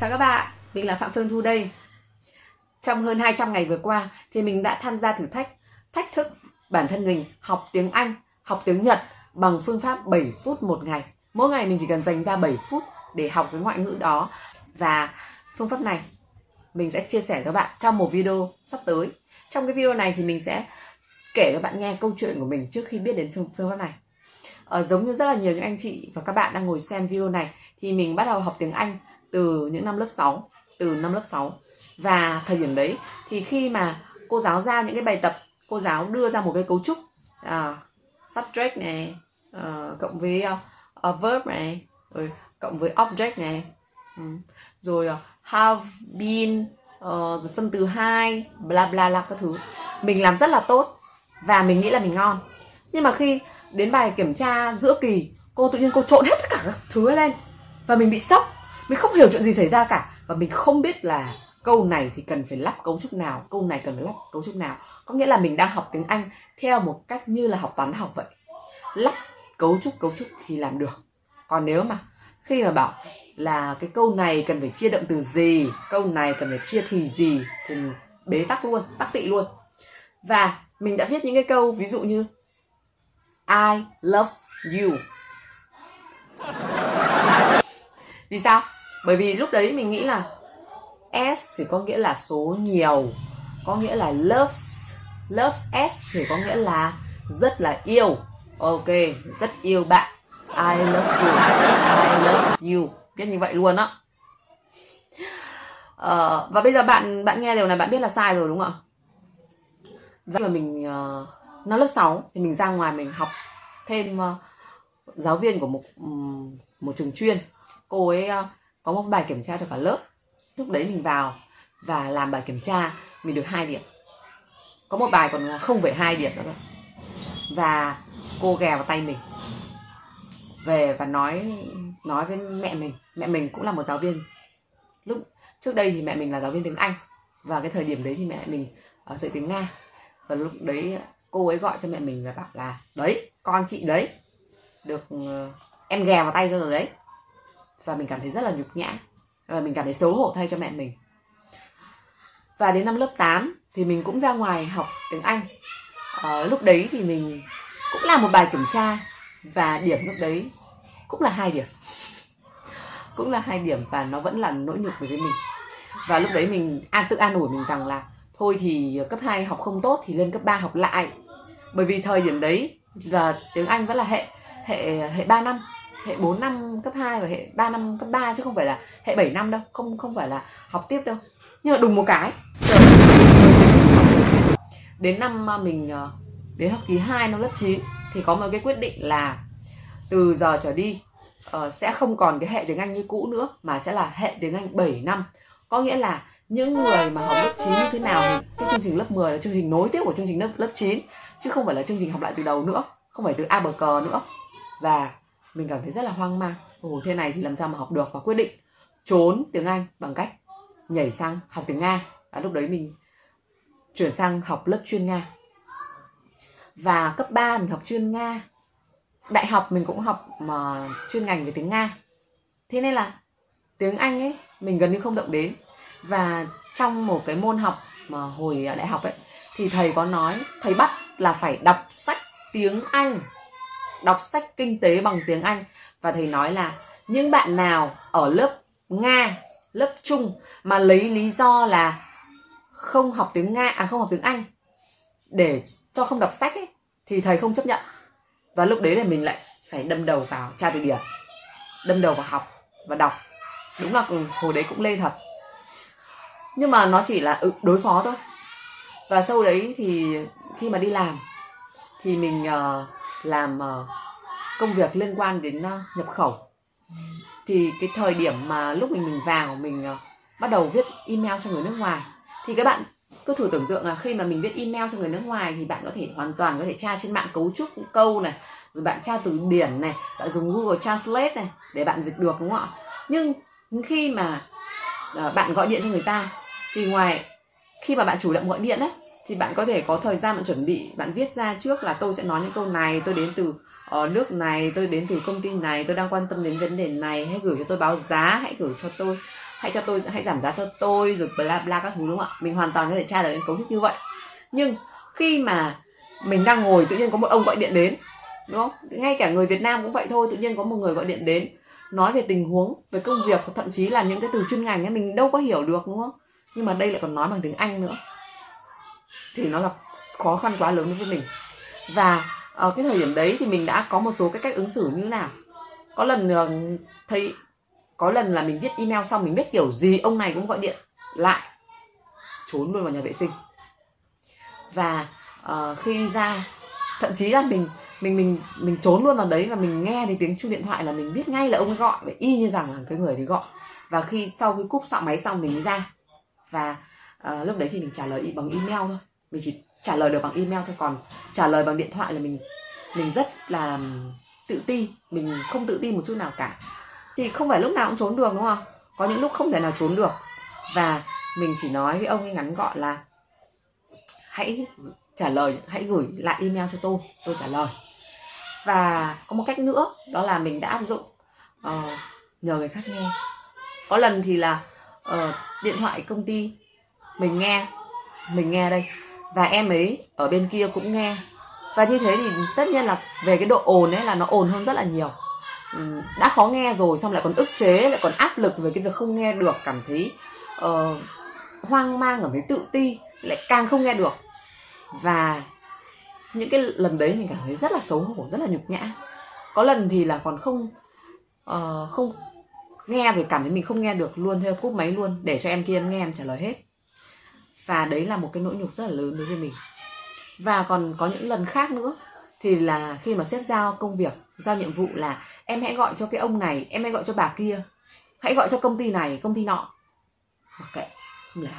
Chào các bạn, mình là Phạm Phương Thu đây. Trong hơn 200 ngày vừa qua thì mình đã tham gia thử thách thách thức bản thân mình học tiếng Anh, học tiếng Nhật bằng phương pháp 7 phút một ngày. Mỗi ngày mình chỉ cần dành ra 7 phút để học cái ngoại ngữ đó và phương pháp này mình sẽ chia sẻ cho các bạn trong một video sắp tới. Trong cái video này thì mình sẽ kể cho bạn nghe câu chuyện của mình trước khi biết đến phương, phương pháp này. Ờ, giống như rất là nhiều những anh chị và các bạn đang ngồi xem video này thì mình bắt đầu học tiếng Anh từ những năm lớp 6 từ năm lớp 6 và thời điểm đấy thì khi mà cô giáo giao những cái bài tập cô giáo đưa ra một cái cấu trúc à subject này à, cộng với uh, verb này rồi cộng với object này ừ, rồi uh, have been uh, rồi phân từ hai bla bla bla các thứ. Mình làm rất là tốt và mình nghĩ là mình ngon. Nhưng mà khi đến bài kiểm tra giữa kỳ cô tự nhiên cô trộn hết tất cả các thứ lên và mình bị sốc mình không hiểu chuyện gì xảy ra cả. Và mình không biết là câu này thì cần phải lắp cấu trúc nào. Câu này cần phải lắp cấu trúc nào. Có nghĩa là mình đang học tiếng anh theo một cách như là học toán học vậy. Lắp, cấu trúc cấu trúc thì làm được. Còn nếu mà khi mà bảo là cái câu này cần phải chia động từ gì, câu này cần phải chia thì gì, thì mình bế tắc luôn, tắc tị luôn. Và mình đã viết những cái câu ví dụ như, I love you. Vì sao? Bởi vì lúc đấy mình nghĩ là s thì có nghĩa là số nhiều có nghĩa là loves loves s thì có nghĩa là rất là yêu. Ok rất yêu bạn. I love you I love you. Viết như vậy luôn á. Uh, và bây giờ bạn bạn nghe điều này bạn biết là sai rồi đúng không ạ? Và mà mình ờ, uh, năm lớp 6 thì mình ra ngoài mình học thêm uh, giáo viên của một um, một trường chuyên. Cô ấy uh, có một bài kiểm tra cho cả lớp. Lúc đấy mình vào và làm bài kiểm tra mình được hai điểm. Có một bài còn không phải hai điểm nữa và cô ghè vào tay mình. Về và nói nói với mẹ mình. Mẹ mình cũng là một giáo viên. Lúc trước đây thì mẹ mình là giáo viên tiếng anh. Và cái thời điểm đấy thì mẹ mình ờ, dạy tiếng nga. Và lúc đấy cô ấy gọi cho mẹ mình và bảo là đấy con chị đấy được uh, em ghè vào tay cho rồi đấy và mình cảm thấy rất là nhục nhã. Và mình cảm thấy xấu hổ thay cho mẹ mình. Và đến năm lớp 8 thì mình cũng ra ngoài học tiếng Anh. À, lúc đấy thì mình cũng làm một bài kiểm tra. Và điểm lúc đấy cũng là hai điểm. Cũng là hai điểm và nó vẫn là nỗi nhục đối với mình. Và lúc đấy mình an tự an ủi mình rằng là thôi thì cấp 2 học không tốt thì lên cấp 3 học lại. Bởi vì thời điểm đấy là tiếng Anh vẫn là hệ hệ hệ 3 năm hệ 4 năm cấp 2 và hệ 3 năm cấp 3 chứ không phải là hệ 7 năm đâu không không phải là học tiếp đâu. Nhưng mà đùng một cái trời đến năm à, mình à, đến học kỳ 2 năm lớp 9 thì có một cái quyết định là từ giờ trở đi uh, sẽ không còn cái hệ tiếng Anh như cũ nữa mà sẽ là hệ tiếng Anh 7 năm. Có nghĩa là những người mà học lớp 9 như thế nào thì cái chương trình lớp 10 là chương trình nối tiếp của chương trình lớp lớp 9 chứ không phải là chương trình học lại từ đầu nữa không phải từ A bờ cờ nữa. Và mình cảm thấy rất là hoang mang. Ồ thế này thì làm sao mà học được và quyết định trốn tiếng anh bằng cách nhảy sang học tiếng nga. À, lúc đấy mình chuyển sang học lớp chuyên nga. Và cấp 3 mình học chuyên nga. Đại học mình cũng học mà chuyên ngành về tiếng nga. Thế nên là tiếng anh ấy mình gần như không động đến. Và trong một cái môn học mà hồi đại học ấy thì thầy có nói thầy bắt là phải đọc sách tiếng anh đọc sách kinh tế bằng tiếng Anh và thầy nói là những bạn nào ở lớp Nga, lớp Trung mà lấy lý do là không học tiếng Nga à không học tiếng Anh để cho không đọc sách ấy thì thầy không chấp nhận. Và lúc đấy là mình lại phải đâm đầu vào tra từ điển. Đâm đầu vào học và đọc. Đúng là ừ, hồi đấy cũng lê thật. Nhưng mà nó chỉ là ừ, đối phó thôi. Và sau đấy thì khi mà đi làm thì mình uh, làm ờ, công việc liên quan đến ờ, nhập khẩu. Thì cái thời điểm mà lúc mình mình vào, mình ờ, bắt đầu viết email cho người nước ngoài, thì các bạn cứ thử tưởng tượng là khi mà mình viết email cho người nước ngoài thì bạn có thể hoàn toàn có thể tra trên mạng cấu trúc câu này, rồi bạn tra từ điển này, bạn dùng google translate này để bạn dịch được, đúng không ạ? Nhưng khi mà bạn gọi điện cho người ta thì ngoài khi mà bạn chủ động gọi điện ấy thì bạn có thể có thời gian bạn chuẩn bị bạn viết ra trước là tôi sẽ nói những câu này tôi đến từ uh, nước này tôi đến từ công ty này tôi đang quan tâm đến vấn đề này hãy gửi cho tôi báo giá hãy gửi cho tôi hãy cho tôi hãy giảm giá cho tôi rồi bla bla các thứ đúng không ạ? Mình hoàn toàn có thể tra được những cấu trúc như vậy. Nhưng khi mà mình đang ngồi tự nhiên có một ông gọi điện đến đúng không? Ngay cả người Việt Nam cũng vậy thôi tự nhiên có một người gọi điện đến nói về tình huống về công việc thậm chí là những cái từ chuyên ngành ấy mình đâu có hiểu được đúng không? Nhưng mà đây lại còn nói bằng tiếng Anh nữa thì nó là khó khăn quá lớn đối với mình. Và ở cái thời điểm đấy thì mình đã có một số cái cách ứng xử như thế nào. Có lần ờ, thấy có lần là mình viết email xong mình biết kiểu gì ông này cũng gọi điện lại trốn luôn vào nhà vệ sinh. Và uh, khi ra thậm chí là mình mình mình mình trốn luôn vào đấy và mình nghe thì tiếng chuông điện thoại là mình biết ngay là ông ấy gọi và y như rằng là cái người đấy gọi. Và khi sau khi cúp sọ máy xong mình ra và à, lúc đấy thì mình trả lời bằng email thôi. Mình chỉ trả lời được bằng email thôi. Còn trả lời bằng điện thoại là mình mình rất là tự ti. Mình không tự tin một chút nào cả. Thì không phải lúc nào cũng trốn được đúng không? Có những lúc không thể nào trốn được. Và mình chỉ nói với ông ấy ngắn gọn là hãy trả lời hãy gửi lại email cho tôi tôi trả lời. Và có một cách nữa đó là mình đã áp dụng uh, nhờ người khác nghe. Có lần thì là uh, điện thoại công ty mình nghe. Mình nghe đây. Và em ấy ở bên kia cũng nghe. Và như thế thì tất nhiên là về cái độ ồn ấy là nó ồn hơn rất là nhiều. Ừ, đã khó nghe rồi xong lại còn ức chế lại còn áp lực về cái việc không nghe được cảm thấy uh, hoang mang cảm thấy tự ti lại càng không nghe được. Và những cái lần đấy mình cảm thấy rất là xấu hổ rất là nhục nhã. Có lần thì là còn không uh, không nghe rồi cảm thấy mình không nghe được luôn theo cúp máy luôn để cho em kia em nghe em trả lời hết và đấy là một cái nỗi nhục rất là lớn đối với mình. Và còn có những lần khác nữa, thì là khi mà sếp giao công việc, giao nhiệm vụ là em hãy gọi cho cái ông này, em hãy gọi cho bà kia, hãy gọi cho công ty này, công ty nọ. Mặc kệ, không làm.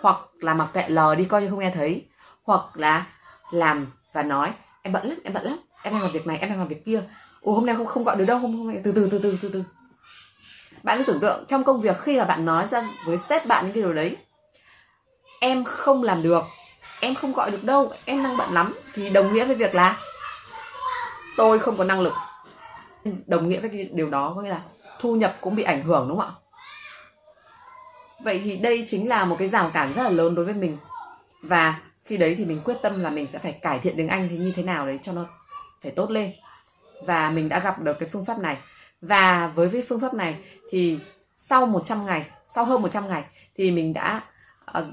Hoặc là mặc kệ, lờ đi coi như không nghe thấy. Hoặc là làm và nói, em bận lắm, em bận lắm, em đang làm việc này, em đang làm việc kia. Ồ hôm nay không không gọi được đâu, hôm nay, từ từ từ từ từ từ. Bạn cứ tưởng tượng, trong công việc khi mà bạn nói ra với sếp bạn những cái điều đấy em không làm được, em không gọi được đâu, em đang bận lắm. Thì đồng nghĩa với việc là tôi không có năng lực. Đồng nghĩa với cái điều đó có nghĩa là thu nhập cũng bị ảnh hưởng, đúng không ạ? Vậy thì đây chính là một cái rào cản rất là lớn đối với mình. Và khi đấy thì mình quyết tâm là mình sẽ phải cải thiện tiếng anh thì như thế nào đấy cho nó phải tốt lên. Và mình đã gặp được cái phương pháp này. Và với cái phương pháp này thì sau 100 ngày, sau hơn 100 ngày thì mình đã ờ,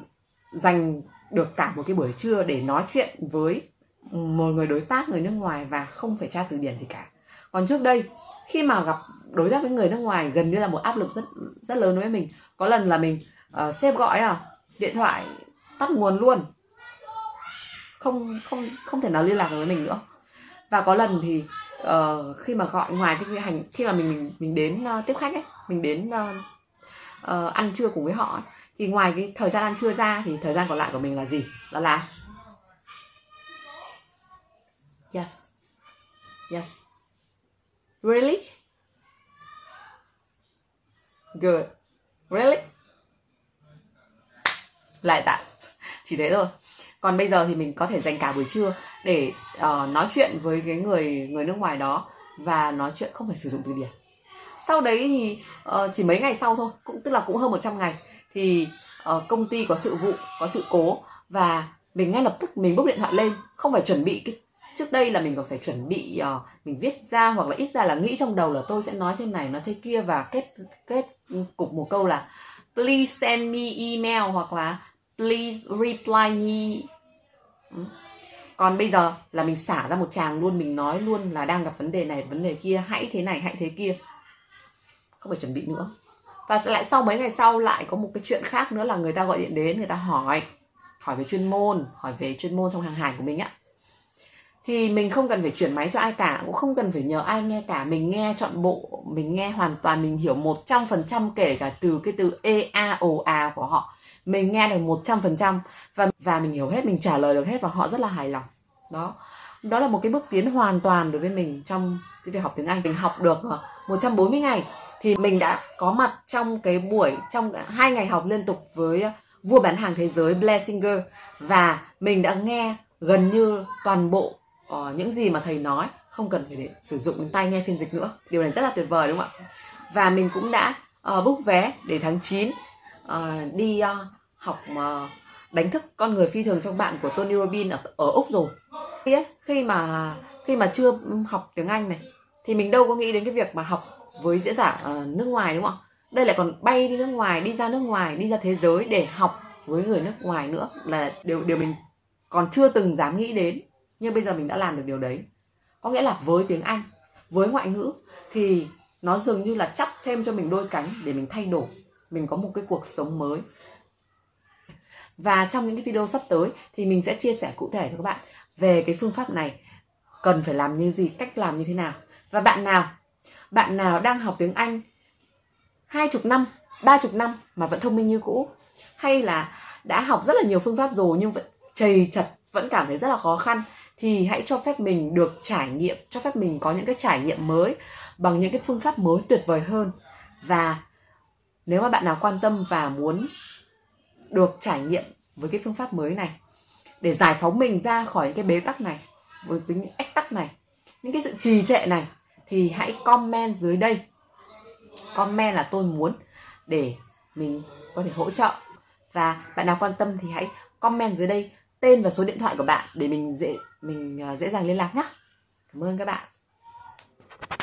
dành được cả một cái buổi trưa để nói chuyện với một người đối tác người nước ngoài và không phải tra từ điển gì cả. Còn trước đây khi mà gặp đối tác với người nước ngoài gần như là một áp lực rất rất lớn đối với mình. Có lần là mình uh, sếp gọi à điện thoại tắt nguồn luôn. Không không không thể nào liên lạc được với mình nữa. Và có lần thì uh, khi mà gọi ngoài cái hành khi mà mình mình mình đến uh, tiếp khách ấy mình đến uh, uh, ăn trưa cùng với họ ấy, thì ngoài cái thời gian ăn trưa ra thì thời gian còn lại của mình là gì? Đó là yes. Yes. Really? Good. Really? Lại tạ chỉ thế thôi. Còn bây giờ thì mình có thể dành cả buổi trưa để uh, nói chuyện với cái người người nước ngoài đó và nói chuyện không phải sử dụng từ điển. Sau đấy thì uh, chỉ mấy ngày sau thôi cũng tức là cũng hơn 100 ngày thì uh, công ty có sự vụ có sự cố và mình ngay lập tức mình bốc điện thoại lên không phải chuẩn bị cái trước đây là mình còn phải chuẩn bị uh, mình viết ra hoặc là ít ra là nghĩ trong đầu là tôi sẽ nói thế này nói thế kia và kết kết cục một câu là please send me email hoặc là please reply me. Ừ. còn bây giờ là mình xả ra một tràng luôn mình nói luôn là đang gặp vấn đề này vấn đề kia hãy thế này hãy thế kia. Không phải chuẩn bị nữa và lại sau mấy ngày sau lại có một cái chuyện khác nữa là người ta gọi điện đến, người ta hỏi. Hỏi về chuyên môn, hỏi về chuyên môn trong hàng hải của mình á. Thì mình không cần phải chuyển máy cho ai cả, cũng không cần phải nhờ ai nghe cả. Mình nghe chọn bộ, mình nghe hoàn toàn, mình hiểu một trăm phần trăm kể cả từ cái từ e a, o, a của họ. Mình nghe được một trăm phần trăm và và mình hiểu hết, mình trả lời được hết và họ rất là hài lòng. Đó. Đó là một cái bước tiến hoàn toàn đối với mình trong cái việc học tiếng Anh. Mình học được ờ, 140 ngày thì mình đã có mặt trong cái buổi trong hai ngày học liên tục với ờ, vua bán hàng thế giới Blair Singer và mình đã nghe gần như toàn bộ uh, những gì mà thầy nói. Không cần phải để sử dụng tay nghe phiên dịch nữa. Điều này rất là tuyệt vời đúng không ạ? Và mình cũng đã uh, book vé để tháng 9 uh, đi uh, học uh, đánh thức con người phi thường trong bạn của Tony Robbins ở, ở Úc rồi. Khi mà khi mà chưa học tiếng Anh này thì mình đâu có nghĩ đến cái việc mà học với diễn giả uh, nước ngoài đúng không? Đây lại còn bay đi nước ngoài, đi ra nước ngoài, đi ra thế giới để học với người nước ngoài nữa là điều điều mình còn chưa từng dám nghĩ đến. Nhưng bây giờ mình đã làm được điều đấy. Có nghĩa là với tiếng anh với ngoại ngữ thì nó dường như là chắp thêm cho mình đôi cánh để mình thay đổi mình có một cái cuộc sống mới. Và trong những cái video sắp tới thì mình sẽ chia sẻ cụ thể với các bạn về cái phương pháp này cần phải làm như gì cách làm như thế nào. Và bạn nào bạn nào đang học tiếng anh? Hai chục năm, ba chục năm mà vẫn thông minh như cũ. Hay là đã học rất là nhiều phương pháp rồi nhưng vẫn chầy chật, vẫn cảm thấy rất là khó khăn. Thì hãy cho phép mình được trải nghiệm, cho phép mình có những cái trải nghiệm mới bằng những cái phương pháp mới tuyệt vời hơn. Và nếu mà bạn nào quan tâm và muốn được trải nghiệm với cái phương pháp mới này, để giải phóng mình ra khỏi những cái bế tắc này với những ách tắc này, những cái sự trì trệ này thì hãy comment dưới đây. Comment là tôi muốn để mình có thể hỗ trợ. Và bạn nào quan tâm thì hãy comment dưới đây tên và số điện thoại của bạn để mình dễ mình à, dễ dàng liên lạc nhé cảm ơn các bạn.